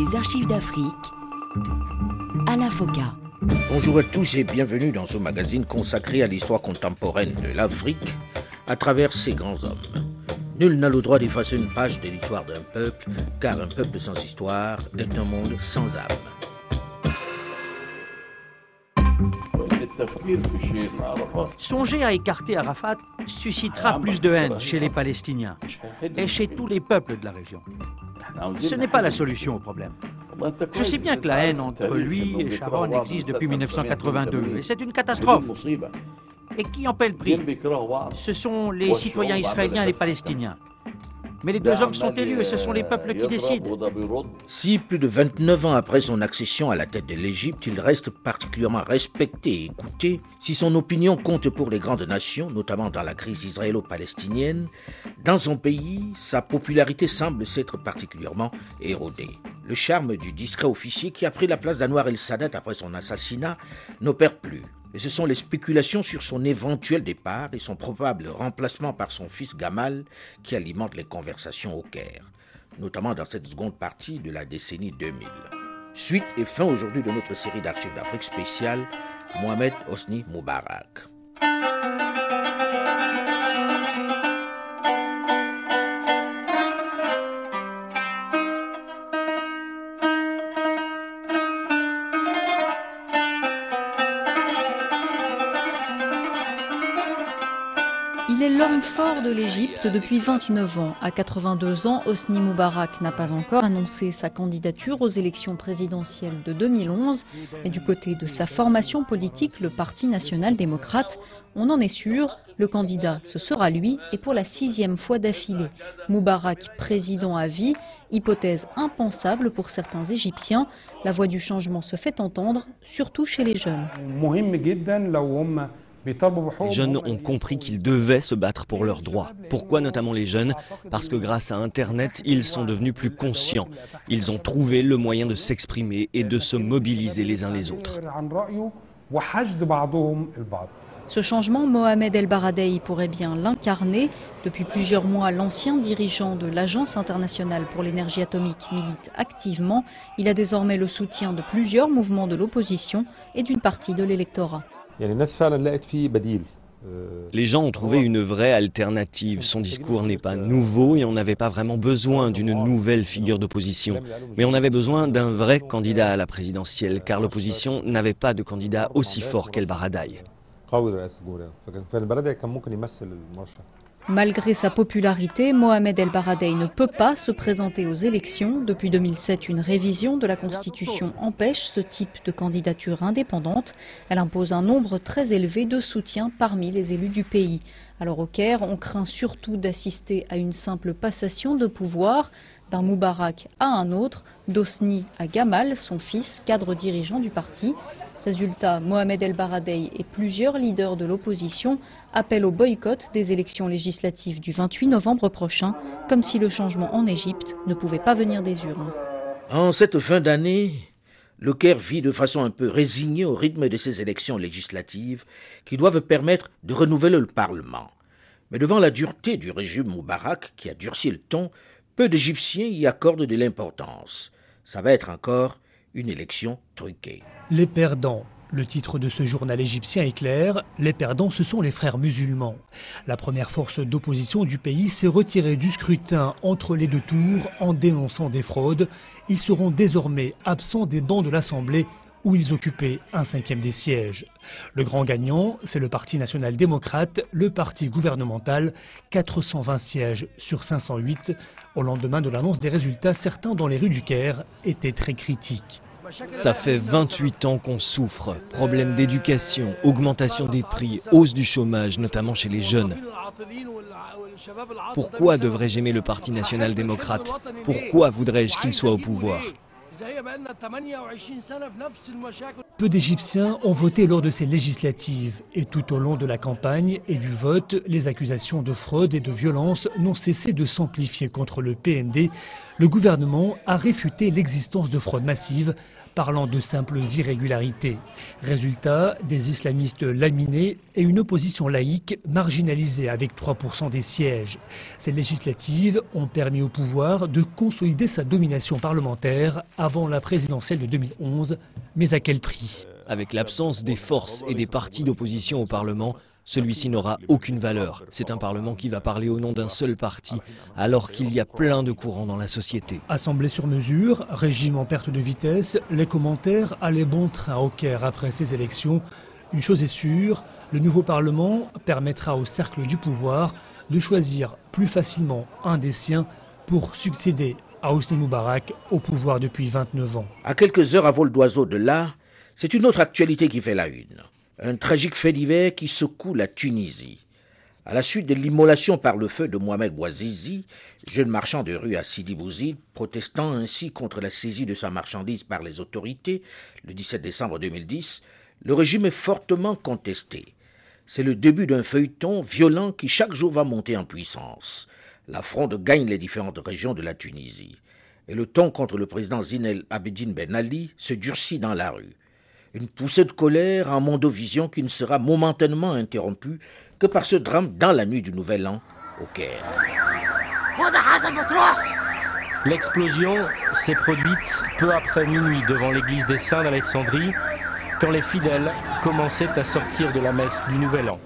Les archives d'Afrique, à la FOCA. Bonjour à tous et bienvenue dans ce magazine consacré à l'histoire contemporaine de l'Afrique à travers ses grands hommes. Nul n'a le droit d'effacer une page de l'histoire d'un peuple, car un peuple sans histoire est un monde sans âme. Songer à écarter Arafat suscitera plus de haine chez les Palestiniens et chez tous les peuples de la région. Ce n'est pas la solution au problème. Je sais bien que la haine entre lui et Sharon existe depuis 1982 et c'est une catastrophe. Et qui en paie le prix? Ce sont les citoyens israéliens et les Palestiniens. Mais les deux hommes sont élus et ce sont les peuples qui décident. Si, plus de 29 ans après son accession à la tête de l'Égypte, il reste particulièrement respecté et écouté, si son opinion compte pour les grandes nations, notamment dans la crise israélo-palestinienne, dans son pays, sa popularité semble s'être particulièrement érodée. Le charme du discret officier qui a pris la place d'Anwar el-Sadat après son assassinat n'opère plus. Et ce sont les spéculations sur son éventuel départ et son probable remplacement par son fils Gamal qui alimentent les conversations au Caire, notamment dans cette seconde partie de la décennie 2000. Suite et fin aujourd'hui de notre série d'archives d'Afrique spéciale, Mohamed Osni Moubarak. Fort de l'Égypte depuis 29 ans. À 82 ans, Hosni Moubarak n'a pas encore annoncé sa candidature aux élections présidentielles de 2011. Et du côté de sa formation politique, le Parti national-démocrate, on en est sûr, le candidat, ce sera lui, et pour la sixième fois d'affilée. Moubarak, président à vie, hypothèse impensable pour certains Égyptiens. La voix du changement se fait entendre, surtout chez les jeunes. Les jeunes ont compris qu'ils devaient se battre pour leurs droits. Pourquoi notamment les jeunes? Parce que grâce à Internet, ils sont devenus plus conscients. Ils ont trouvé le moyen de s'exprimer et de se mobiliser les uns les autres. Ce changement, Mohamed El Baradei pourrait bien l'incarner. Depuis plusieurs mois, l'ancien dirigeant de l'Agence internationale pour l'énergie atomique milite activement. Il a désormais le soutien de plusieurs mouvements de l'opposition et d'une partie de l'électorat. Les gens ont trouvé une vraie alternative. Son discours n'est pas nouveau et on n'avait pas vraiment besoin d'une nouvelle figure d'opposition. Mais on avait besoin d'un vrai candidat à la présidentielle, car l'opposition n'avait pas de candidat aussi fort qu'El Baradei. Malgré sa popularité, Mohamed El Baradei ne peut pas se présenter aux élections. Depuis 2007, une révision de la Constitution empêche ce type de candidature indépendante. Elle impose un nombre très élevé de soutien parmi les élus du pays. Alors au Caire, on craint surtout d'assister à une simple passation de pouvoir d'un Moubarak à un autre, d'Osni à Gamal, son fils, cadre dirigeant du parti. Résultat, Mohamed El Baradei et plusieurs leaders de l'opposition appellent au boycott des élections législatives du 28 novembre prochain, comme si le changement en Égypte ne pouvait pas venir des urnes. En cette fin d'année, le Caire vit de façon un peu résignée au rythme de ces élections législatives qui doivent permettre de renouveler le Parlement. Mais devant la dureté du régime Moubarak qui a durci le ton, peu d'Égyptiens y accordent de l'importance. Ça va être encore une élection truquée. Les perdants. Le titre de ce journal égyptien est clair, les perdants ce sont les frères musulmans. La première force d'opposition du pays s'est retirée du scrutin entre les deux tours en dénonçant des fraudes. Ils seront désormais absents des bancs de l'Assemblée où ils occupaient un cinquième des sièges. Le grand gagnant, c'est le Parti national-démocrate, le parti gouvernemental, 420 sièges sur 508. Au lendemain de l'annonce des résultats, certains dans les rues du Caire étaient très critiques. Ça fait 28 ans qu'on souffre. Problèmes d'éducation, augmentation des prix, hausse du chômage, notamment chez les jeunes. Pourquoi devrais-je aimer le Parti national-démocrate? Pourquoi voudrais-je qu'il soit au pouvoir? Peu d'Égyptiens ont voté lors de ces législatives et tout au long de la campagne et du vote, les accusations de fraude et de violence n'ont cessé de s'amplifier contre le PND. Le gouvernement a réfuté l'existence de fraude massive parlant de simples irrégularités. Résultat, des islamistes laminés et une opposition laïque marginalisée avec 3% des sièges. Ces législatives ont permis au pouvoir de consolider sa domination parlementaire avant la présidentielle de 2011, mais à quel prix? Avec l'absence des forces et des partis d'opposition au Parlement, celui-ci n'aura aucune valeur. C'est un Parlement qui va parler au nom d'un seul parti, alors qu'il y a plein de courants dans la société. Assemblée sur mesure, régime en perte de vitesse, les commentaires allaient bon train au Caire après ces élections. Une chose est sûre, le nouveau Parlement permettra au cercle du pouvoir de choisir plus facilement un des siens pour succéder à Hosni Moubarak au pouvoir depuis 29 ans. À quelques heures à vol d'oiseau de là, c'est une autre actualité qui fait la une un tragique fait divers qui secoue la Tunisie. À la suite de l'immolation par le feu de Mohamed Bouazizi, jeune marchand de rue à Sidi Bouzid, protestant ainsi contre la saisie de sa marchandise par les autorités le 17 décembre 2010, le régime est fortement contesté. C'est le début d'un feuilleton violent qui chaque jour va monter en puissance. La fronde gagne les différentes régions de la Tunisie. Et le ton contre le président Zinel Abedine Ben Ali se durcit dans la rue une poussée de colère en mondovision qui ne sera momentanément interrompue que par ce drame dans la nuit du Nouvel An au Caire. L'explosion s'est produite peu après minuit devant l'église des Saints d'Alexandrie, quand les fidèles commençaient à sortir de la messe du Nouvel An.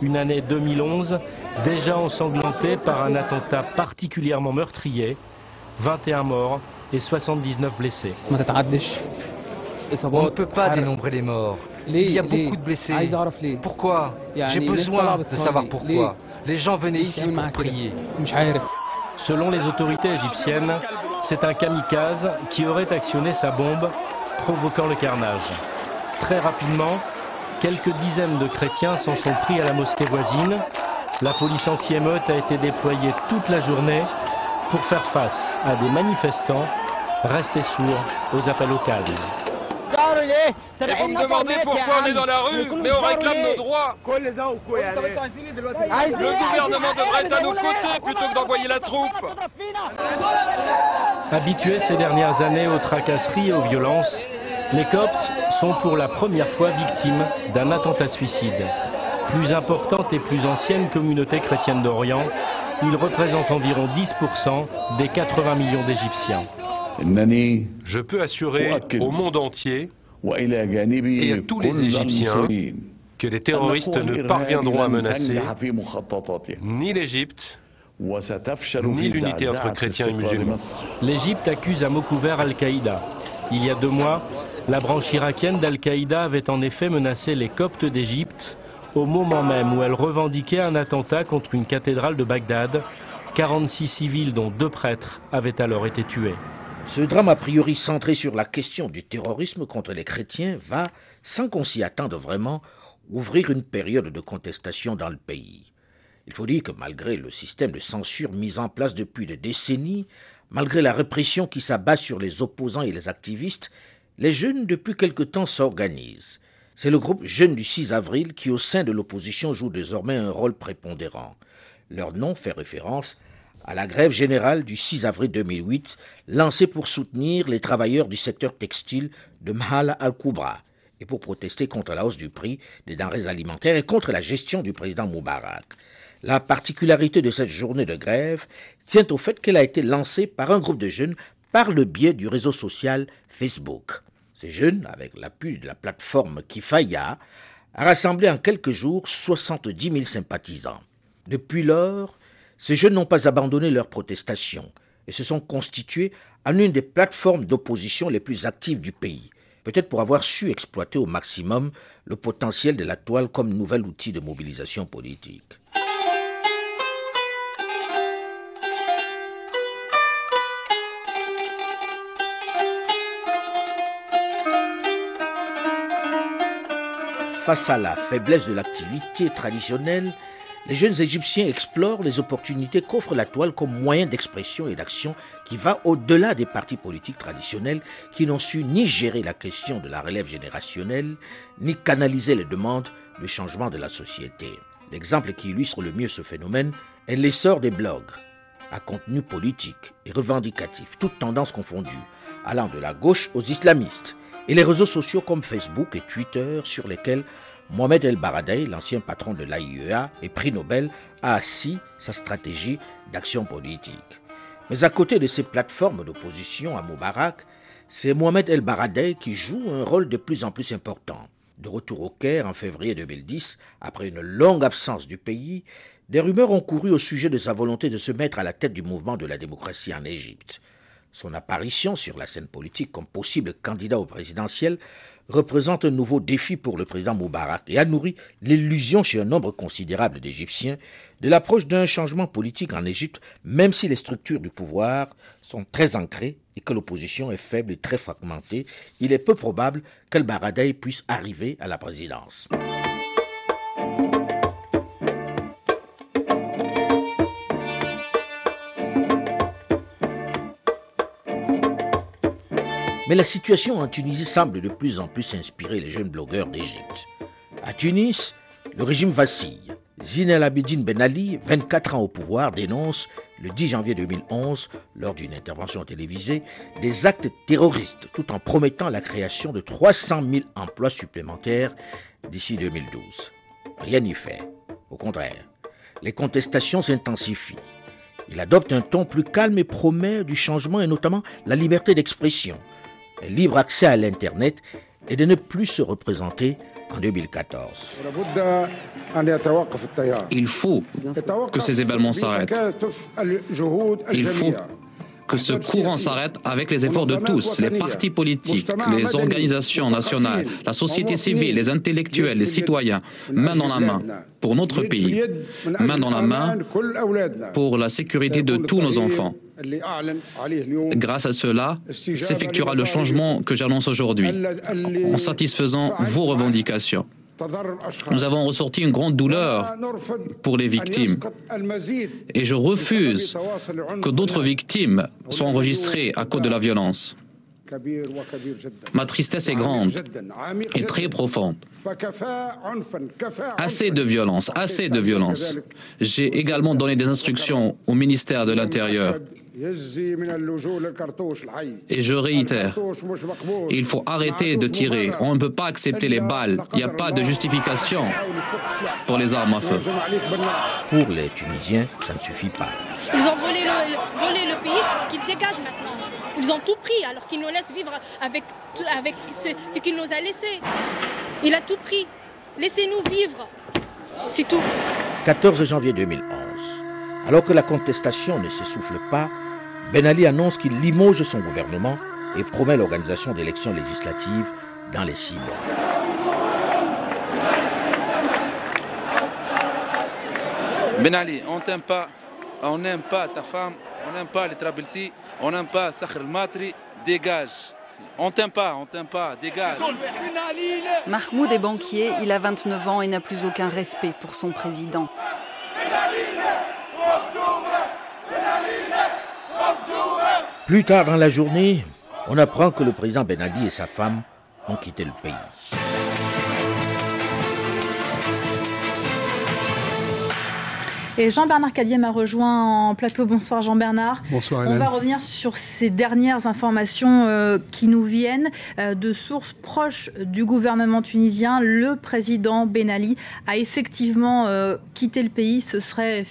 Une année 2011 déjà ensanglantée par un attentat particulièrement meurtrier, 21 morts et 79 blessés. On ne peut pas dénombrer les morts. Il y a beaucoup de blessés. Pourquoi J'ai besoin de savoir pourquoi. Les gens venaient ici pour prier. Selon les autorités égyptiennes, c'est un kamikaze qui aurait actionné sa bombe, provoquant le carnage. Très rapidement, quelques dizaines de chrétiens s'en sont pris à la mosquée voisine. La police anti-émeute a été déployée toute la journée pour faire face à des manifestants restés sourds aux appels au calme. Et vous me demandez pourquoi on est dans la rue, mais on réclame nos droits. Le gouvernement devrait être à nos côtés plutôt que d'envoyer la troupe. Habitués ces dernières années aux tracasseries et aux violences, les Coptes sont pour la première fois victimes d'un attentat suicide. Plus importante et plus ancienne communauté chrétienne d'Orient, ils représentent environ 10% des 80 millions d'Égyptiens. Je peux assurer au monde entier et à tous les Égyptiens que les terroristes ne parviendront à menacer ni l'Égypte, ni l'unité entre chrétiens et musulmans. L'Égypte accuse à mots couverts Al-Qaïda. Il y a deux mois, la branche irakienne d'Al-Qaïda avait en effet menacé les Coptes d'Égypte au moment même où elle revendiquait un attentat contre une cathédrale de Bagdad. 46 civils, dont deux prêtres, avaient alors été tués. Ce drame a priori centré sur la question du terrorisme contre les chrétiens va, sans qu'on s'y attende vraiment, ouvrir une période de contestation dans le pays. Il faut dire que malgré le système de censure mis en place depuis des décennies, malgré la répression qui s'abat sur les opposants et les activistes, les jeunes depuis quelque temps s'organisent. C'est le groupe Jeunes du 6 avril qui au sein de l'opposition joue désormais un rôle prépondérant. Leur nom fait référence à la grève générale du 6 avril 2008, lancée pour soutenir les travailleurs du secteur textile de Mahal al-Koubra et pour protester contre la hausse du prix des denrées alimentaires et contre la gestion du président Moubarak. La particularité de cette journée de grève tient au fait qu'elle a été lancée par un groupe de jeunes par le biais du réseau social Facebook. Ces jeunes, avec l'appui de la plateforme Kifaya, a rassemblé en quelques jours 70 000 sympathisants. Depuis lors, ces jeunes n'ont pas abandonné leur protestation et se sont constitués en une des plateformes d'opposition les plus actives du pays, peut-être pour avoir su exploiter au maximum le potentiel de la toile comme nouvel outil de mobilisation politique. Face à la faiblesse de l'activité traditionnelle, les jeunes Égyptiens explorent les opportunités qu'offre la toile comme moyen d'expression et d'action qui va au-delà des partis politiques traditionnels qui n'ont su ni gérer la question de la relève générationnelle, ni canaliser les demandes de changement de la société. L'exemple qui illustre le mieux ce phénomène est l'essor des blogs, à contenu politique et revendicatif, toutes tendances confondues, allant de la gauche aux islamistes, et les réseaux sociaux comme Facebook et Twitter sur lesquels Mohamed El Baradei, l'ancien patron de l'AIEA et prix Nobel, a assis sa stratégie d'action politique. Mais à côté de ces plateformes d'opposition à Moubarak, c'est Mohamed El Baradei qui joue un rôle de plus en plus important. De retour au Caire en février 2010, après une longue absence du pays, des rumeurs ont couru au sujet de sa volonté de se mettre à la tête du mouvement de la démocratie en Égypte. Son apparition sur la scène politique comme possible candidat au présidentiel représente un nouveau défi pour le président Moubarak et a nourri l'illusion chez un nombre considérable d'Égyptiens de l'approche d'un changement politique en Égypte, même si les structures du pouvoir sont très ancrées et que l'opposition est faible et très fragmentée, il est peu probable qu'El Baradei puisse arriver à la présidence. Mais la situation en Tunisie semble de plus en plus inspirer les jeunes blogueurs d'Égypte. À Tunis, le régime vacille. Zine El Abidine Ben Ali, 24 ans au pouvoir, dénonce le 10 janvier 2011, lors d'une intervention télévisée, des actes terroristes tout en promettant la création de 300 000 emplois supplémentaires d'ici 2012. Rien n'y fait. Au contraire, les contestations s'intensifient. Il adopte un ton plus calme et promet du changement et notamment la liberté d'expression libre accès à l'Internet et de ne plus se représenter en 2014. Il faut que ces événements s'arrêtent. Il faut que ce courant s'arrête avec les efforts de tous, les partis politiques, les organisations nationales, la société civile, les intellectuels, les citoyens, main dans la main pour notre pays, main dans la main pour la sécurité de tous nos enfants. Grâce à cela, s'effectuera le changement que j'annonce aujourd'hui, en satisfaisant vos revendications. Nous avons ressorti une grande douleur pour les victimes. Et je refuse que d'autres victimes soient enregistrées à cause de la violence. Ma tristesse est grande et très profonde. Assez de violence, assez de violence. J'ai également donné des instructions au ministère de l'Intérieur et je réitère, il faut arrêter de tirer. On ne peut pas accepter les balles. Il n'y a pas de justification pour les armes à feu. Pour les Tunisiens, ça ne suffit pas. Ils ont volé le, le pays, qu'ils dégagent maintenant. Ils ont tout pris alors qu'ils nous laissent vivre avec, avec ce, ce qu'il nous a laissé. Il a tout pris. Laissez-nous vivre. C'est tout. 14 janvier 2011. Alors que la contestation ne s'essouffle pas, ben Ali annonce qu'il limoge son gouvernement et promet l'organisation d'élections législatives dans les six mois. Ben Ali, on t'aime pas, on n'aime pas ta femme, on n'aime pas les Trabilsi, on n'aime pas Sakhr al-Matri, dégage. On t'aime pas, on t'aime pas, dégage. Mahmoud est banquier, il a 29 ans et n'a plus aucun respect pour son président. Plus tard dans la journée, on apprend que le président Ben Ali et sa femme ont quitté le pays. Et Jean-Bernard Cadier m'a rejoint en plateau. Bonsoir Jean-Bernard. Bonsoir On va revenir sur ces dernières informations euh, qui nous viennent euh, de sources proches du gouvernement tunisien. Le président Ben Ali a effectivement euh, quitté le pays. Ce serait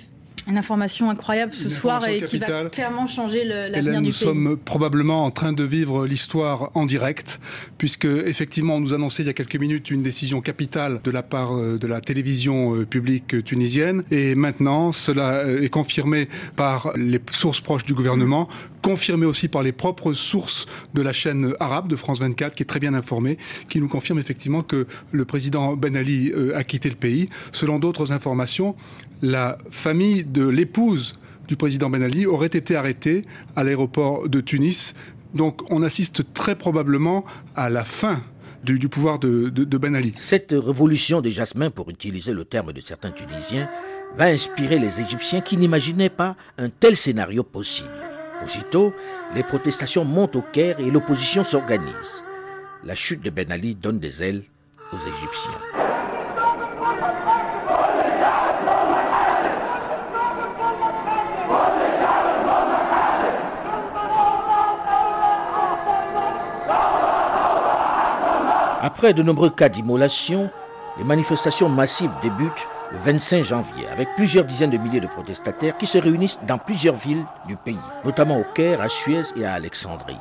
une information incroyable ce soir et qui va clairement changer l'avenir du pays. Nous sommes probablement en train de vivre l'histoire en direct, puisque effectivement on nous annonçait il y a quelques minutes une décision capitale de la part euh, de la télévision euh, publique tunisienne, et maintenant cela euh, est confirmé par les sources proches du gouvernement, confirmé aussi par les propres sources de la chaîne arabe de France 24, qui est très bien informée, qui nous confirme effectivement que le président Ben Ali a quitté le pays. Selon d'autres informations, la famille de l'épouse du président Ben Ali aurait été arrêtée à l'aéroport de Tunis. Donc on assiste très probablement à la fin du, pouvoir de, de, Ben Ali. Cette révolution des jasmins, pour utiliser le terme de certains Tunisiens, va inspirer les Égyptiens qui n'imaginaient pas un tel scénario possible. Aussitôt, les protestations montent au Caire et l'opposition s'organise. La chute de Ben Ali donne des ailes aux Égyptiens. Après de nombreux cas d'immolation, les manifestations massives débutent le 25 janvier avec plusieurs dizaines de milliers de protestataires qui se réunissent dans plusieurs villes du pays, notamment au Caire, à Suez et à Alexandrie.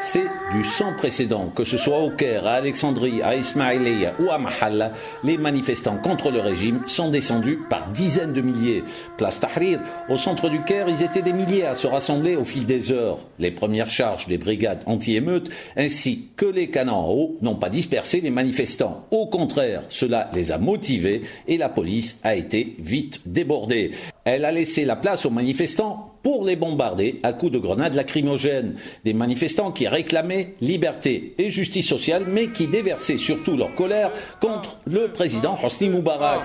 C'est du sans précédent, que ce soit au Caire, à Alexandrie, à Ismaïlia ou à Mahalla, les manifestants contre le régime sont descendus par dizaines de milliers. Place Tahrir, au centre du Caire, ils étaient des milliers à se rassembler au fil des heures. Les premières charges des brigades anti-émeutes ainsi que les canons en haut n'ont pas dispersé les manifestants. Au contraire, cela les a motivés et la police a été vite débordée. Elle a laissé la place aux manifestants pour les bombarder à coups de grenades lacrymogènes. Des manifestants qui réclamaient liberté et justice sociale, mais qui déversaient surtout leur colère contre le président Hosni Moubarak.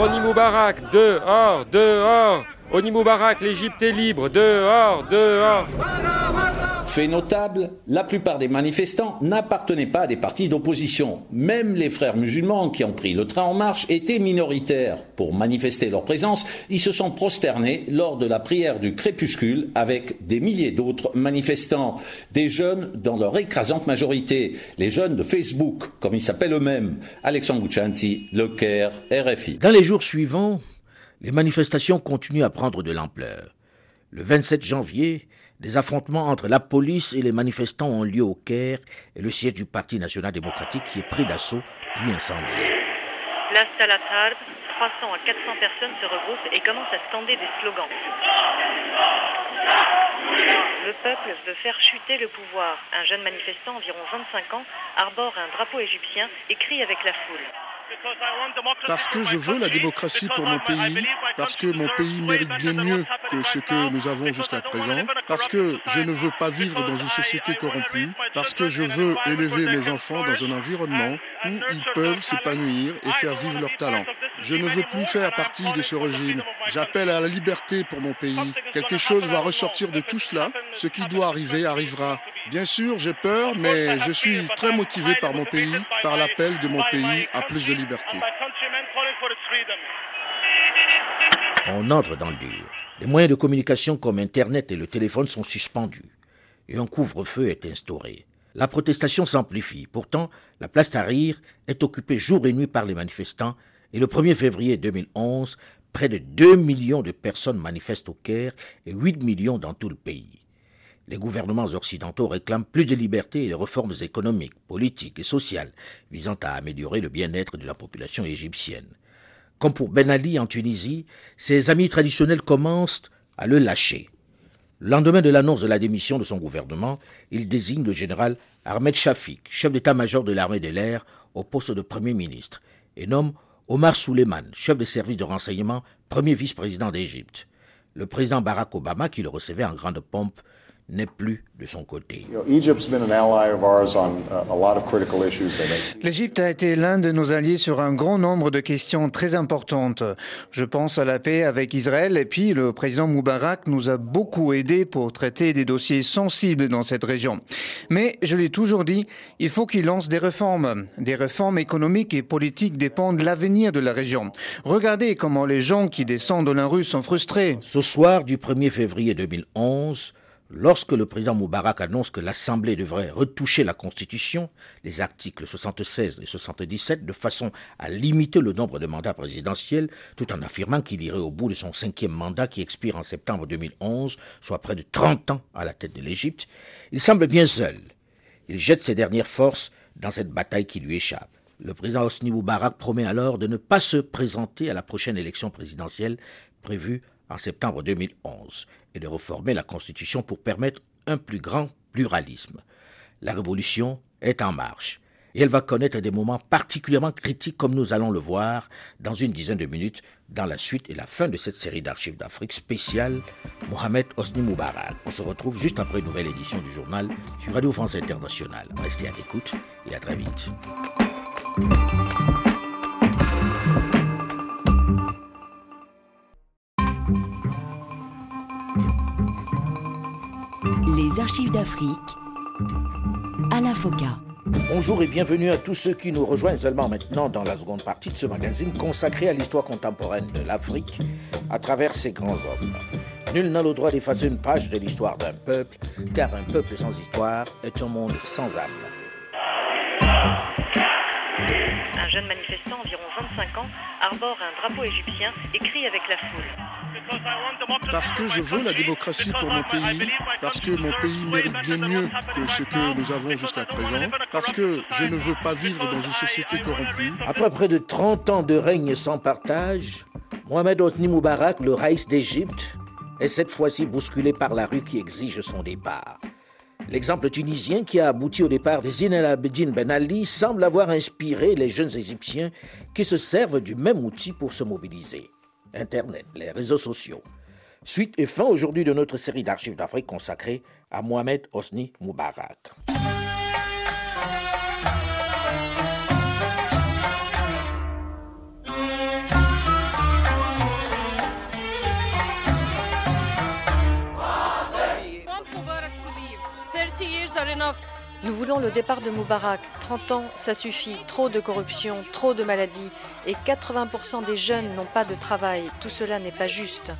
Hosni Moubarak, dehors, dehors. Hosni Moubarak, l'Égypte est libre, dehors, dehors. Fait notable, la plupart des manifestants n'appartenaient pas à des partis d'opposition. Même les frères musulmans qui ont pris le train en marche étaient minoritaires. Pour manifester leur présence, ils se sont prosternés lors de la prière du crépuscule avec des milliers d'autres manifestants. Des jeunes dans leur écrasante majorité. Les jeunes de Facebook, comme ils s'appellent eux-mêmes. Alexandre Bouchanti, Le Caire, RFI. Dans les jours suivants, les manifestations continuent à prendre de l'ampleur. Le 27 janvier, des affrontements entre la police et les manifestants ont lieu au Caire et le siège du Parti national démocratique qui est pris d'assaut puis incendié. Place 300 à 400 personnes se regroupent et commencent à scander des slogans. Le peuple veut faire chuter le pouvoir. Un jeune manifestant, environ 25 ans, arbore un drapeau égyptien et crie avec la foule. Parce que je veux la démocratie pour mon pays, parce que mon pays mérite bien mieux que ce que nous avons jusqu'à présent, parce que je ne veux pas vivre dans une société corrompue, parce que je veux élever mes enfants dans un environnement où ils peuvent s'épanouir et faire vivre leurs talents. Je ne veux plus faire partie de ce régime. J'appelle à la liberté pour mon pays. Quelque chose va ressortir de tout cela. Ce qui doit arriver arrivera. Bien sûr, j'ai peur, mais je suis très motivé par mon pays, par l'appel de mon pays à plus de liberté. On entre dans le dur. Les moyens de communication comme Internet et le téléphone sont suspendus et un couvre-feu est instauré. La protestation s'amplifie. Pourtant, la place Tahrir est occupée jour et nuit par les manifestants et le 1er février 2011, près de 2 millions de personnes manifestent au Caire et 8 millions dans tout le pays. Les gouvernements occidentaux réclament plus de liberté et de réformes économiques, politiques et sociales visant à améliorer le bien-être de la population égyptienne. Comme pour Ben Ali en Tunisie, ses amis traditionnels commencent à le lâcher. Le lendemain de l'annonce de la démission de son gouvernement, il désigne le général Ahmed Shafik, chef d'état-major de l'armée de l'air, au poste de Premier ministre, et nomme Omar Suleiman, chef de service de renseignement, premier vice-président d'Égypte. Le président Barack Obama, qui le recevait en grande pompe, n'est plus de son côté. L'Égypte a été l'un de nos alliés sur un grand nombre de questions très importantes. Je pense à la paix avec Israël et puis le président Moubarak nous a beaucoup aidés pour traiter des dossiers sensibles dans cette région. Mais je l'ai toujours dit, il faut qu'il lance des réformes. Des réformes économiques et politiques dépendent de l'avenir de la région. Regardez comment les gens qui descendent de la rue sont frustrés. Ce soir du 1er février 2011, Lorsque le président Moubarak annonce que l'Assemblée devrait retoucher la Constitution, les articles 76 et 77, de façon à limiter le nombre de mandats présidentiels, tout en affirmant qu'il irait au bout de son cinquième mandat qui expire en septembre 2011, soit près de 30 ans à la tête de l'Égypte, il semble bien seul. Il jette ses dernières forces dans cette bataille qui lui échappe. Le président Hosni Moubarak promet alors de ne pas se présenter à la prochaine élection présidentielle prévue en septembre 2011 et de réformer la Constitution pour permettre un plus grand pluralisme. La révolution est en marche et elle va connaître des moments particulièrement critiques comme nous allons le voir dans une dizaine de minutes dans la suite et la fin de cette série d'archives d'Afrique spéciale Mohamed Osni Moubarak. On se retrouve juste après une nouvelle édition du journal sur Radio France Internationale. Restez à l'écoute et à très vite. Les archives d'Afrique, à la FOCA. Bonjour et bienvenue à tous ceux qui nous rejoignent seulement maintenant dans la seconde partie de ce magazine consacré à l'histoire contemporaine de l'Afrique à travers ses grands hommes. Nul n'a le droit d'effacer une page de l'histoire d'un peuple, car un peuple sans histoire est un monde sans âme. Un jeune manifestant, environ 25 ans, arbore un drapeau égyptien écrit avec la foule. Parce que je veux la démocratie pour mon pays, parce que mon pays mérite bien mieux que ce que nous avons jusqu'à présent, parce que je ne veux pas vivre dans une société corrompue. Après près de 30 ans de règne sans partage, Mohamed Hosni Moubarak, le raïs d'Égypte, est cette fois-ci bousculé par la rue qui exige son départ. L'exemple tunisien qui a abouti au départ de Zine El Abidine Ben Ali semble avoir inspiré les jeunes Égyptiens qui se servent du même outil pour se mobiliser. Internet, les réseaux sociaux. Suite et fin aujourd'hui de notre série d'archives d'Afrique consacrée à Mohamed Hosni Moubarak. Nous voulons le départ de Moubarak. 30 ans, ça suffit. Trop de corruption, trop de maladies. Et 80% des jeunes n'ont pas de travail. Tout cela n'est pas juste.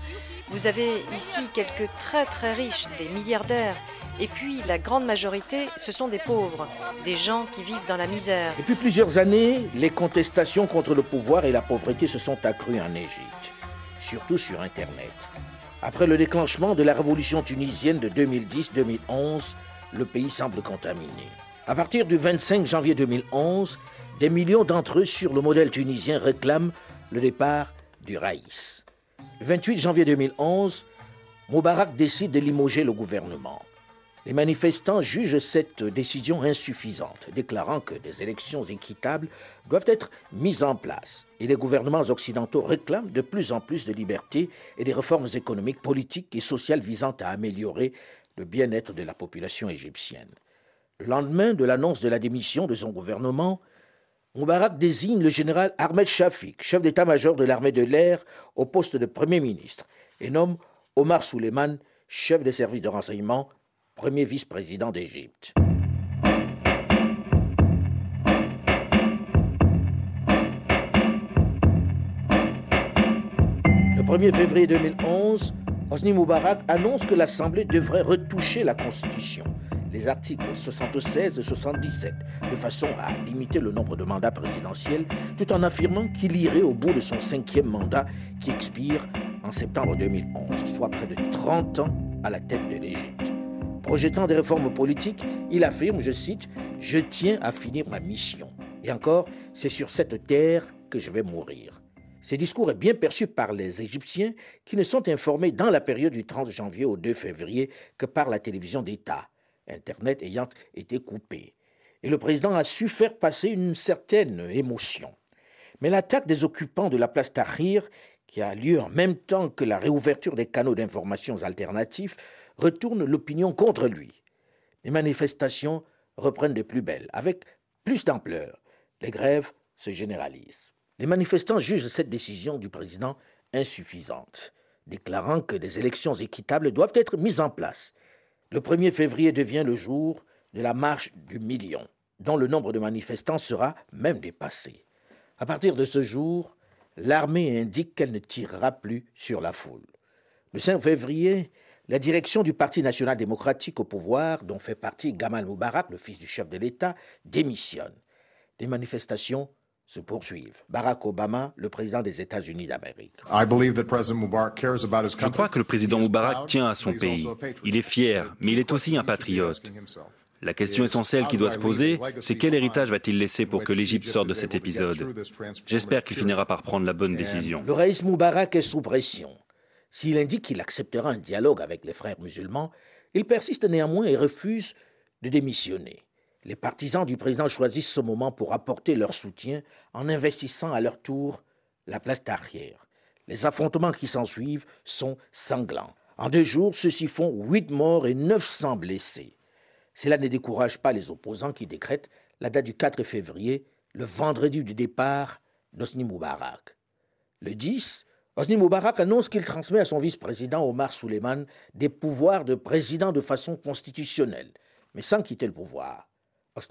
Vous avez ici quelques très très riches, des milliardaires. Et puis la grande majorité, ce sont des pauvres, des gens qui vivent dans la misère. Depuis plusieurs années, les contestations contre le pouvoir et la pauvreté se sont accrues en Égypte, surtout sur Internet. Après le déclenchement de la révolution tunisienne de 2010-2011, le pays semble contaminé. À partir du 25 janvier 2011, des millions d'entre eux, sur le modèle tunisien, réclament le départ du Raïs. Le 28 janvier 2011, Moubarak décide de limoger le gouvernement. Les manifestants jugent cette décision insuffisante, déclarant que des élections équitables doivent être mises en place et les gouvernements occidentaux réclament de plus en plus de liberté et des réformes économiques, politiques et sociales visant à améliorer le bien-être de la population égyptienne. Le lendemain de l'annonce de la démission de son gouvernement, Moubarak désigne le général Ahmed Shafik, chef d'état-major de l'armée de l'air, au poste de Premier ministre et nomme Omar Souleyman, chef des services de renseignement, premier vice-président d'Égypte. Le 1er février 2011, Hosni Moubarak annonce que l'Assemblée devrait retoucher la Constitution, les articles 76 et 77, de façon à limiter le nombre de mandats présidentiels, tout en affirmant qu'il irait au bout de son cinquième mandat qui expire en septembre 2011, soit près de 30 ans à la tête de l'Égypte. Projetant des réformes politiques, il affirme, je cite, Je tiens à finir ma mission. Et encore, c'est sur cette terre que je vais mourir. Ce discours est bien perçu par les Égyptiens qui ne sont informés dans la période du 30 janvier au 2 février que par la télévision d'État, Internet ayant été coupé. Et le président a su faire passer une certaine émotion. Mais l'attaque des occupants de la place Tahrir, qui a lieu en même temps que la réouverture des canaux d'informations alternatifs, retourne l'opinion contre lui. Les manifestations reprennent de plus belles, avec plus d'ampleur. Les grèves se généralisent. Les manifestants jugent cette décision du président insuffisante, déclarant que des élections équitables doivent être mises en place. Le 1er février devient le jour de la marche du million, dont le nombre de manifestants sera même dépassé. À partir de ce jour, l'armée indique qu'elle ne tirera plus sur la foule. Le 5 février, la direction du Parti national démocratique au pouvoir, dont fait partie Gamal Moubarak, le fils du chef de l'État, démissionne. Les manifestations se poursuivent. Barack Obama, le président des États-Unis d'Amérique. Je crois que le président Moubarak tient à son pays. Il est fier, mais il est aussi un patriote. La question essentielle qui doit se poser, c'est quel héritage va-t-il laisser pour que l'Égypte sorte de cet épisode J'espère qu'il finira par prendre la bonne décision. Le raïs Moubarak est sous pression. S'il indique qu'il acceptera un dialogue avec les frères musulmans, il persiste néanmoins et refuse de démissionner. Les partisans du président choisissent ce moment pour apporter leur soutien en investissant à leur tour la place d'arrière. Les affrontements qui s'ensuivent sont sanglants. En deux jours, ceux-ci font huit morts et 900 blessés. Cela ne décourage pas les opposants qui décrètent la date du 4 février, le vendredi du départ d'Osni Moubarak. Le 10, Osni Moubarak annonce qu'il transmet à son vice-président Omar Souleyman des pouvoirs de président de façon constitutionnelle, mais sans quitter le pouvoir. Je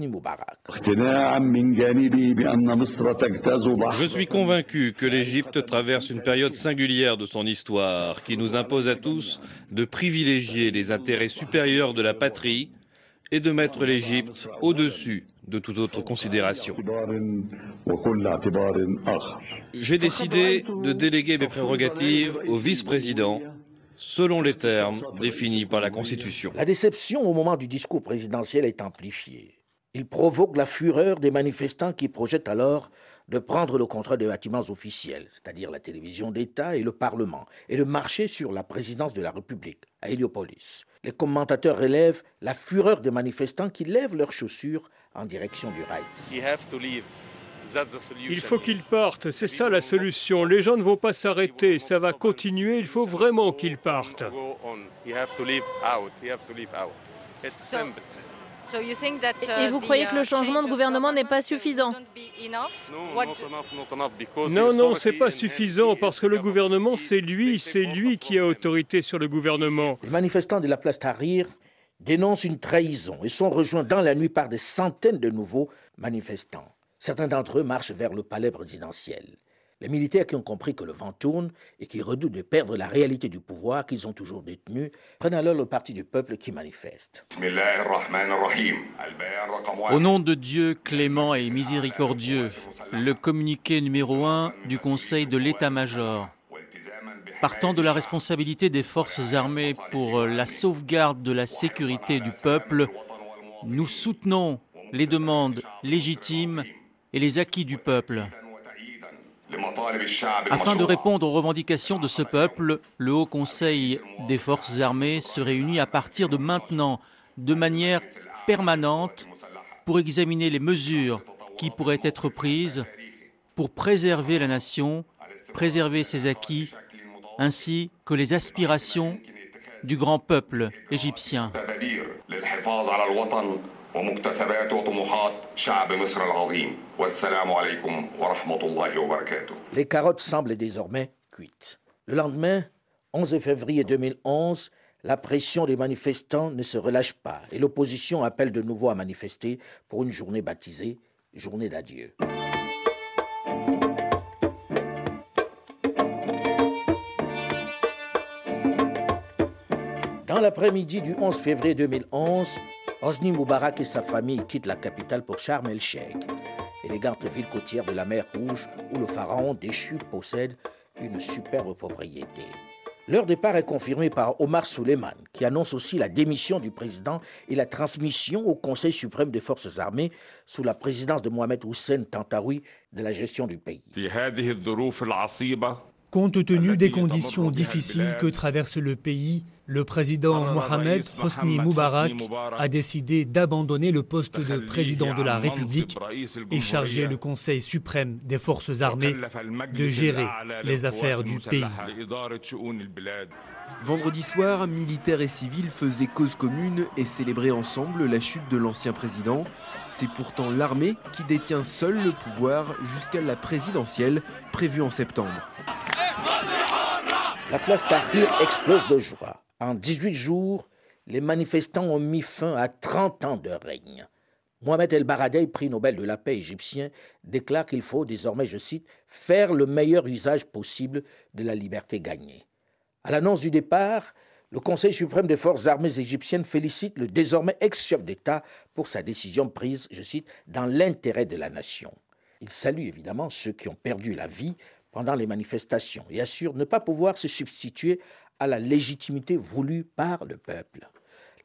suis convaincu que l'Égypte traverse une période singulière de son histoire qui nous impose à tous de privilégier les intérêts supérieurs de la patrie et de mettre l'Égypte au-dessus de toute autre considération. J'ai décidé de déléguer mes prérogatives au vice-président selon les termes définis par la Constitution. La déception au moment du discours présidentiel est amplifiée. Il provoque la fureur des manifestants qui projettent alors de prendre le contrôle des bâtiments officiels, c'est-à-dire la télévision d'État et le Parlement, et de marcher sur la présidence de la République, à Héliopolis. Les commentateurs relèvent la fureur des manifestants qui lèvent leurs chaussures en direction du Reich. Il faut qu'ils partent, c'est ça la solution. Les gens ne vont pas s'arrêter, ça va continuer, il faut vraiment qu'ils partent. Et vous croyez que le changement de gouvernement n'est pas suffisant Non, non, c'est pas suffisant parce que le gouvernement, c'est lui, c'est lui qui a autorité sur le gouvernement. Les manifestants de la place Tahrir dénoncent une trahison et sont rejoints dans la nuit par des centaines de nouveaux manifestants. Certains d'entre eux marchent vers le palais présidentiel. Les militaires qui ont compris que le vent tourne et qui redoutent de perdre la réalité du pouvoir qu'ils ont toujours détenu prennent alors le parti du peuple qui manifeste. Au nom de Dieu clément et miséricordieux, le communiqué numéro 1 du Conseil de l'État-major. Partant de la responsabilité des forces armées pour la sauvegarde de la sécurité du peuple, nous soutenons les demandes légitimes et les acquis du peuple. Afin de répondre aux revendications de ce peuple, le Haut Conseil des forces armées se réunit à partir de maintenant de manière permanente pour examiner les mesures qui pourraient être prises pour préserver la nation, préserver ses acquis, ainsi que les aspirations du grand peuple égyptien. Les carottes semblent désormais cuites. Le lendemain, 11 février 2011, la pression des manifestants ne se relâche pas et l'opposition appelle de nouveau à manifester pour une journée baptisée Journée d'adieu. Dans l'après-midi du 11 février 2011, Hosni Moubarak et sa famille quittent la capitale pour Sharm el-Sheikh, élégante ville côtière de la mer Rouge où le pharaon déchu possède une superbe propriété. Leur départ est confirmé par Omar Suleiman, qui annonce aussi la démission du président et la transmission au Conseil suprême des forces armées sous la présidence de Mohamed Hussein Tantawi de la gestion du pays. Compte tenu des conditions difficiles que traverse le pays, le président Mohamed Hosni Moubarak a décidé d'abandonner le poste de président de la République et charger le Conseil suprême des forces armées de gérer les affaires du pays. Vendredi soir, militaires et civils faisaient cause commune et célébraient ensemble la chute de l'ancien président. C'est pourtant l'armée qui détient seule le pouvoir jusqu'à la présidentielle prévue en septembre. La place Tahrir explose de joie. En 18 jours, les manifestants ont mis fin à 30 ans de règne. Mohamed El Baradei, prix Nobel de la paix égyptien, déclare qu'il faut désormais, je cite, faire le meilleur usage possible de la liberté gagnée. À l'annonce du départ, le Conseil suprême des forces armées égyptiennes félicite le désormais ex-chef d'État pour sa décision prise, je cite, dans l'intérêt de la nation. Il salue évidemment ceux qui ont perdu la vie pendant les manifestations et assure ne pas pouvoir se substituer à la légitimité voulue par le peuple.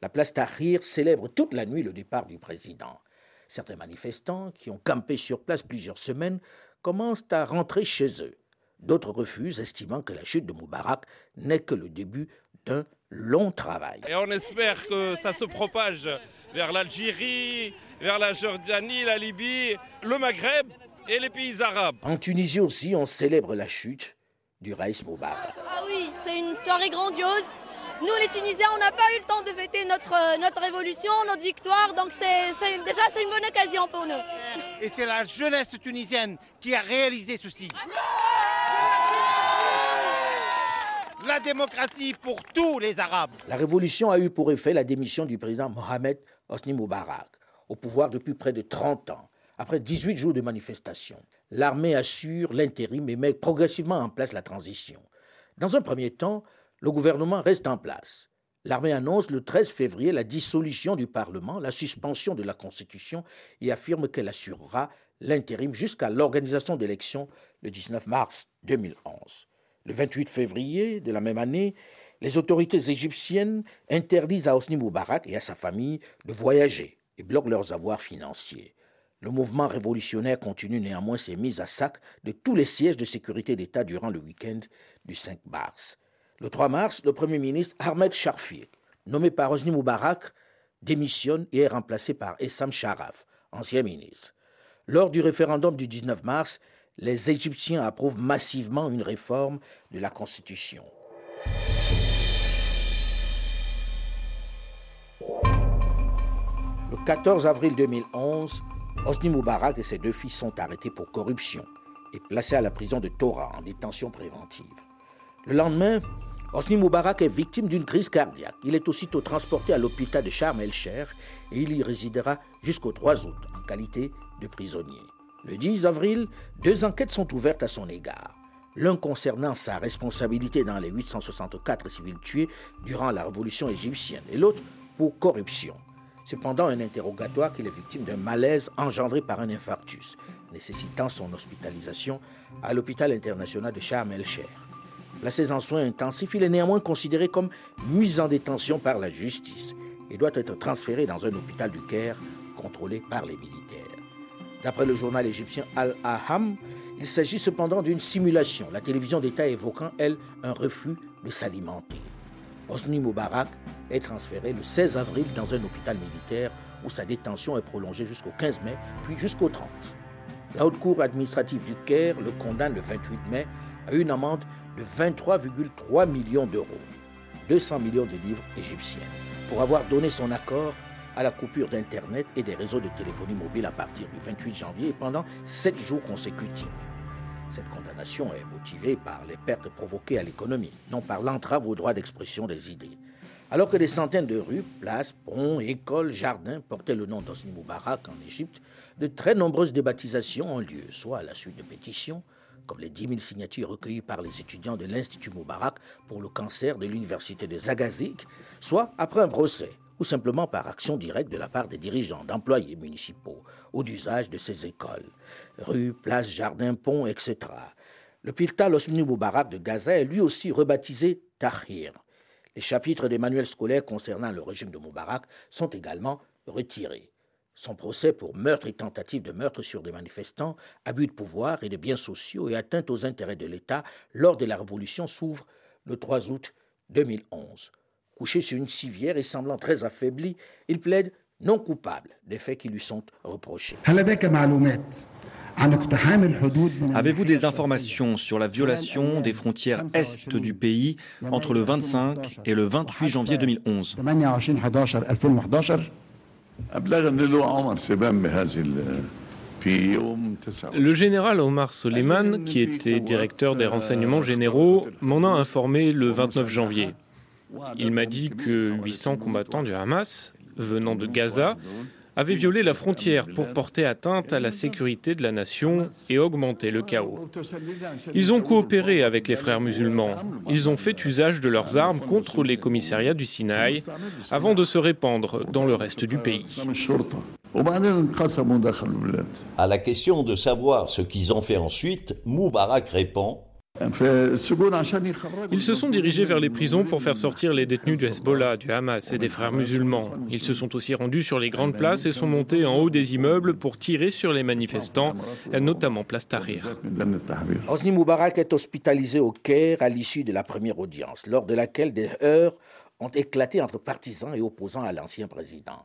La place Tahrir célèbre toute la nuit le départ du président. Certains manifestants, qui ont campé sur place plusieurs semaines, commencent à rentrer chez eux. D'autres refusent, estimant que la chute de Moubarak n'est que le début d'un long travail. Et on espère que ça se propage vers l'Algérie, vers la Jordanie, la Libye, le Maghreb et les pays arabes. En Tunisie aussi, on célèbre la chute du Raïs Moubarak. Ah oui, c'est une soirée grandiose. Nous, les Tunisiens, on n'a pas eu le temps de fêter notre, euh, notre révolution, notre victoire, donc c'est, déjà c'est une bonne occasion pour nous. Et c'est la jeunesse tunisienne qui a réalisé ceci. La démocratie pour tous les Arabes. La révolution a eu pour effet la démission du président Mohamed Hosni Moubarak. au pouvoir depuis près de 30 ans. Après 18 jours de manifestation, l'armée assure l'intérim et met progressivement en place la transition. Dans un premier temps, le gouvernement reste en place. L'armée annonce le 13 février la dissolution du Parlement, la suspension de la Constitution et affirme qu'elle assurera l'intérim jusqu'à l'organisation d'élections le 19 mars 2011. Le 28 février de la même année, les autorités égyptiennes interdisent à Hosni Moubarak et à sa famille de voyager et bloquent leurs avoirs financiers. Le mouvement révolutionnaire continue néanmoins ses mises à sac de tous les sièges de sécurité d'État durant le week-end du 5 mars. Le 3 mars, le Premier ministre Ahmed Sharfi, nommé par Hosni Moubarak, démissionne et est remplacé par Essam Sharaf, ancien ministre. Lors du référendum du 19 mars, les Égyptiens approuvent massivement une réforme de la Constitution. Le 14 avril 2011, Hosni Moubarak et ses deux fils sont arrêtés pour corruption et placés à la prison de Torah en détention préventive. Le lendemain, Hosni Moubarak est victime d'une crise cardiaque. Il est aussitôt transporté à l'hôpital de Sharm el-Cher et il y résidera jusqu'au 3 août en qualité de prisonnier. Le 10 avril, deux enquêtes sont ouvertes à son égard. L'un concernant sa responsabilité dans les 864 civils tués durant la révolution égyptienne et l'autre pour corruption. Cependant, un interrogatoire qu'il est victime d'un malaise engendré par un infarctus, nécessitant son hospitalisation à l'hôpital international de Sharm el-Cher. Placé en soins intensifs, il est néanmoins considéré comme mis en détention par la justice et doit être transféré dans un hôpital du Caire contrôlé par les militaires. D'après le journal égyptien Al-Aham, il s'agit cependant d'une simulation, la télévision d'État évoquant, elle, un refus de s'alimenter. Hosni Moubarak est transféré le 16 avril dans un hôpital militaire où sa détention est prolongée jusqu'au 15 mai, puis jusqu'au 30. La haute cour administrative du Caire le condamne le 28 mai à une amende de 23,3 millions d'euros, 200 millions de livres égyptiens, pour avoir donné son accord à la coupure d'Internet et des réseaux de téléphonie mobile à partir du 28 janvier et pendant sept jours consécutifs. Cette condamnation est motivée par les pertes provoquées à l'économie, non par l'entrave au droit d'expression des idées. Alors que des centaines de rues, places, ponts, écoles, jardins portaient le nom d'Osni Moubarak en Égypte, de très nombreuses débaptisations ont lieu, soit à la suite de pétitions, comme les 10 000 signatures recueillies par les étudiants de l'Institut Moubarak pour le cancer de l'université de Zagazik, soit après un procès, ou simplement par action directe de la part des dirigeants, d'employés municipaux, ou d'usage de ces écoles. Rues, places, jardins, ponts, etc. Le Piltal Osmini Moubarak de Gaza est lui aussi rebaptisé Tahir. Les chapitres des manuels scolaires concernant le régime de Moubarak sont également retirés. Son procès pour meurtre et tentative de meurtre sur des manifestants, abus de pouvoir et de biens sociaux et atteinte aux intérêts de l'État lors de la Révolution s'ouvre le 3 août 2011. Couché sur une civière et semblant très affaibli, il plaide non coupable des faits qui lui sont reprochés. Avez-vous des informations sur la violation des frontières est du pays entre le 25 et le 28 janvier 2011 le général Omar Soleiman, qui était directeur des renseignements généraux, m'en a informé le 29 janvier. Il m'a dit que 800 combattants du Hamas, venant de Gaza, avaient violé la frontière pour porter atteinte à la sécurité de la nation et augmenter le chaos. Ils ont coopéré avec les frères musulmans. Ils ont fait usage de leurs armes contre les commissariats du Sinaï avant de se répandre dans le reste du pays. À la question de savoir ce qu'ils ont fait ensuite, Moubarak répond ils se sont dirigés vers les prisons pour faire sortir les détenus du Hezbollah, du Hamas et des frères musulmans. Ils se sont aussi rendus sur les grandes places et sont montés en haut des immeubles pour tirer sur les manifestants, notamment Place Tahrir. Hosni Moubarak est hospitalisé au Caire à l'issue de la première audience, lors de laquelle des heurts ont éclaté entre partisans et opposants à l'ancien président.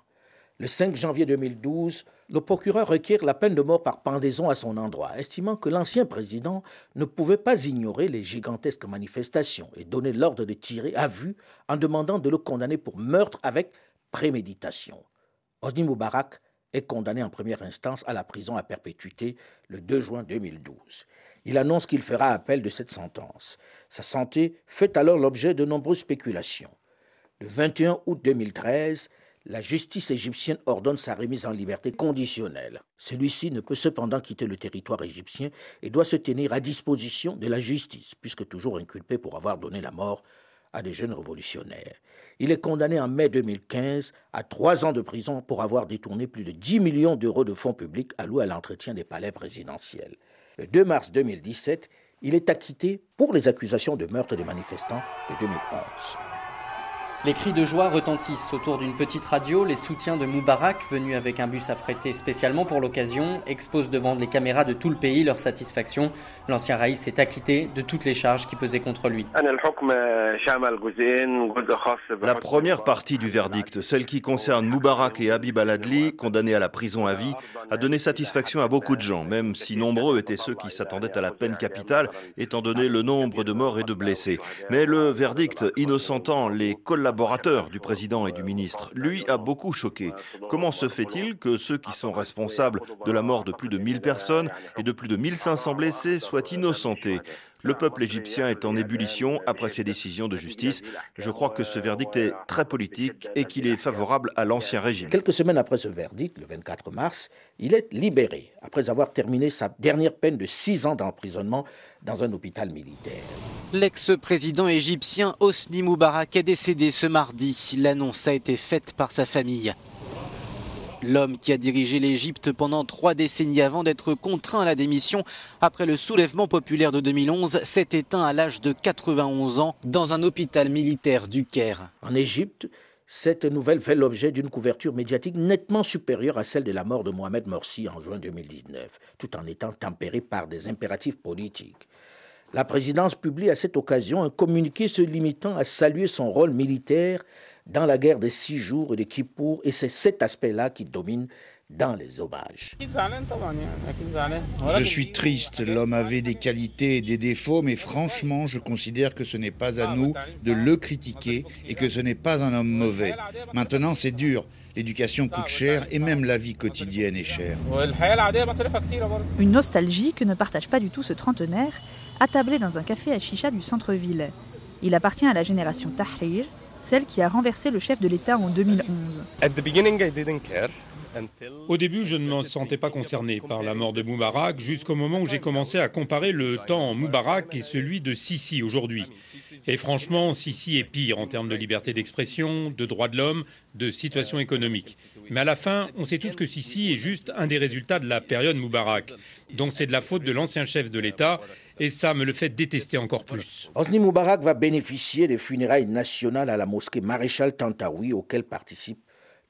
Le 5 janvier 2012, le procureur requiert la peine de mort par pendaison à son endroit, estimant que l'ancien président ne pouvait pas ignorer les gigantesques manifestations et donner l'ordre de tirer à vue en demandant de le condamner pour meurtre avec préméditation. Hosni Moubarak est condamné en première instance à la prison à perpétuité le 2 juin 2012. Il annonce qu'il fera appel de cette sentence. Sa santé fait alors l'objet de nombreuses spéculations. Le 21 août 2013, la justice égyptienne ordonne sa remise en liberté conditionnelle. Celui-ci ne peut cependant quitter le territoire égyptien et doit se tenir à disposition de la justice, puisque toujours inculpé pour avoir donné la mort à des jeunes révolutionnaires. Il est condamné en mai 2015 à trois ans de prison pour avoir détourné plus de 10 millions d'euros de fonds publics alloués à l'entretien des palais présidentiels. Le 2 mars 2017, il est acquitté pour les accusations de meurtre des manifestants de 2011. Les cris de joie retentissent autour d'une petite radio. Les soutiens de Moubarak, venus avec un bus affrété spécialement pour l'occasion, exposent devant les caméras de tout le pays leur satisfaction. L'ancien Raïs s'est acquitté de toutes les charges qui pesaient contre lui. La première partie du verdict, celle qui concerne Moubarak et Habib Aladli, condamnés à la prison à vie, a donné satisfaction à beaucoup de gens, même si nombreux étaient ceux qui s'attendaient à la peine capitale, étant donné le nombre de morts et de blessés. Mais le verdict, innocentant les collaborateurs, collaborateur du président et du ministre, lui a beaucoup choqué. Comment se fait-il que ceux qui sont responsables de la mort de plus de 1000 personnes et de plus de 1500 blessés soient innocentés le peuple égyptien est en ébullition après ces décisions de justice. Je crois que ce verdict est très politique et qu'il est favorable à l'ancien régime. Quelques semaines après ce verdict, le 24 mars, il est libéré après avoir terminé sa dernière peine de six ans d'emprisonnement dans un hôpital militaire. L'ex-président égyptien Hosni Moubarak est décédé ce mardi. L'annonce a été faite par sa famille. L'homme qui a dirigé l'Égypte pendant trois décennies avant d'être contraint à la démission après le soulèvement populaire de 2011 s'est éteint à l'âge de 91 ans dans un hôpital militaire du Caire. En Égypte, cette nouvelle fait l'objet d'une couverture médiatique nettement supérieure à celle de la mort de Mohamed Morsi en juin 2019, tout en étant tempérée par des impératifs politiques. La présidence publie à cette occasion un communiqué se limitant à saluer son rôle militaire dans la guerre des six jours et des Kippour, et c'est cet aspect-là qui domine dans les hommages. Je suis triste, l'homme avait des qualités et des défauts, mais franchement, je considère que ce n'est pas à nous de le critiquer et que ce n'est pas un homme mauvais. Maintenant, c'est dur. L'éducation coûte cher et même la vie quotidienne est chère. Une nostalgie que ne partage pas du tout ce trentenaire, attablé dans un café à chicha du centre-ville. Il appartient à la génération Tahrir, celle qui a renversé le chef de l'État en 2011. Au début, je ne me sentais pas concerné par la mort de Moubarak jusqu'au moment où j'ai commencé à comparer le temps Moubarak et celui de Sisi aujourd'hui. Et franchement, Sisi est pire en termes de liberté d'expression, de droits de l'homme, de situation économique. Mais à la fin, on sait tous que Sisi est juste un des résultats de la période Moubarak. Donc c'est de la faute de l'ancien chef de l'État et ça me le fait détester encore plus. Hosni Moubarak va bénéficier des funérailles nationales à la mosquée Maréchal Tantawi auquel participe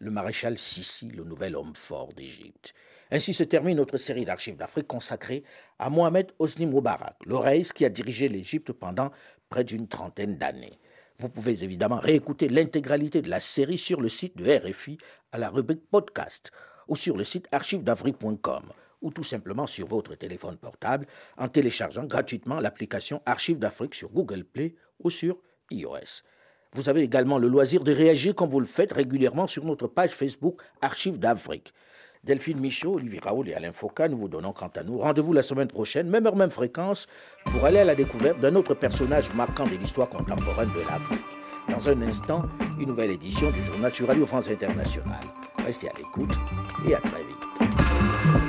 le maréchal Sissi, le nouvel homme fort d'Égypte. Ainsi se termine notre série d'archives d'Afrique consacrée à Mohamed Hosni Moubarak, le qui a dirigé l'Égypte pendant près d'une trentaine d'années. Vous pouvez évidemment réécouter l'intégralité de la série sur le site de RFI à la rubrique podcast ou sur le site archivedafrique.com ou tout simplement sur votre téléphone portable en téléchargeant gratuitement l'application Archives d'Afrique sur Google Play ou sur iOS. Vous avez également le loisir de réagir comme vous le faites régulièrement sur notre page Facebook Archives d'Afrique. Delphine Michaud, Olivier Raoul et Alain Foucault, nous vous donnons quant à nous rendez-vous la semaine prochaine, même heure, même fréquence, pour aller à la découverte d'un autre personnage marquant de l'histoire contemporaine de l'Afrique. Dans un instant, une nouvelle édition du journal sur Radio France Internationale. Restez à l'écoute et à très vite.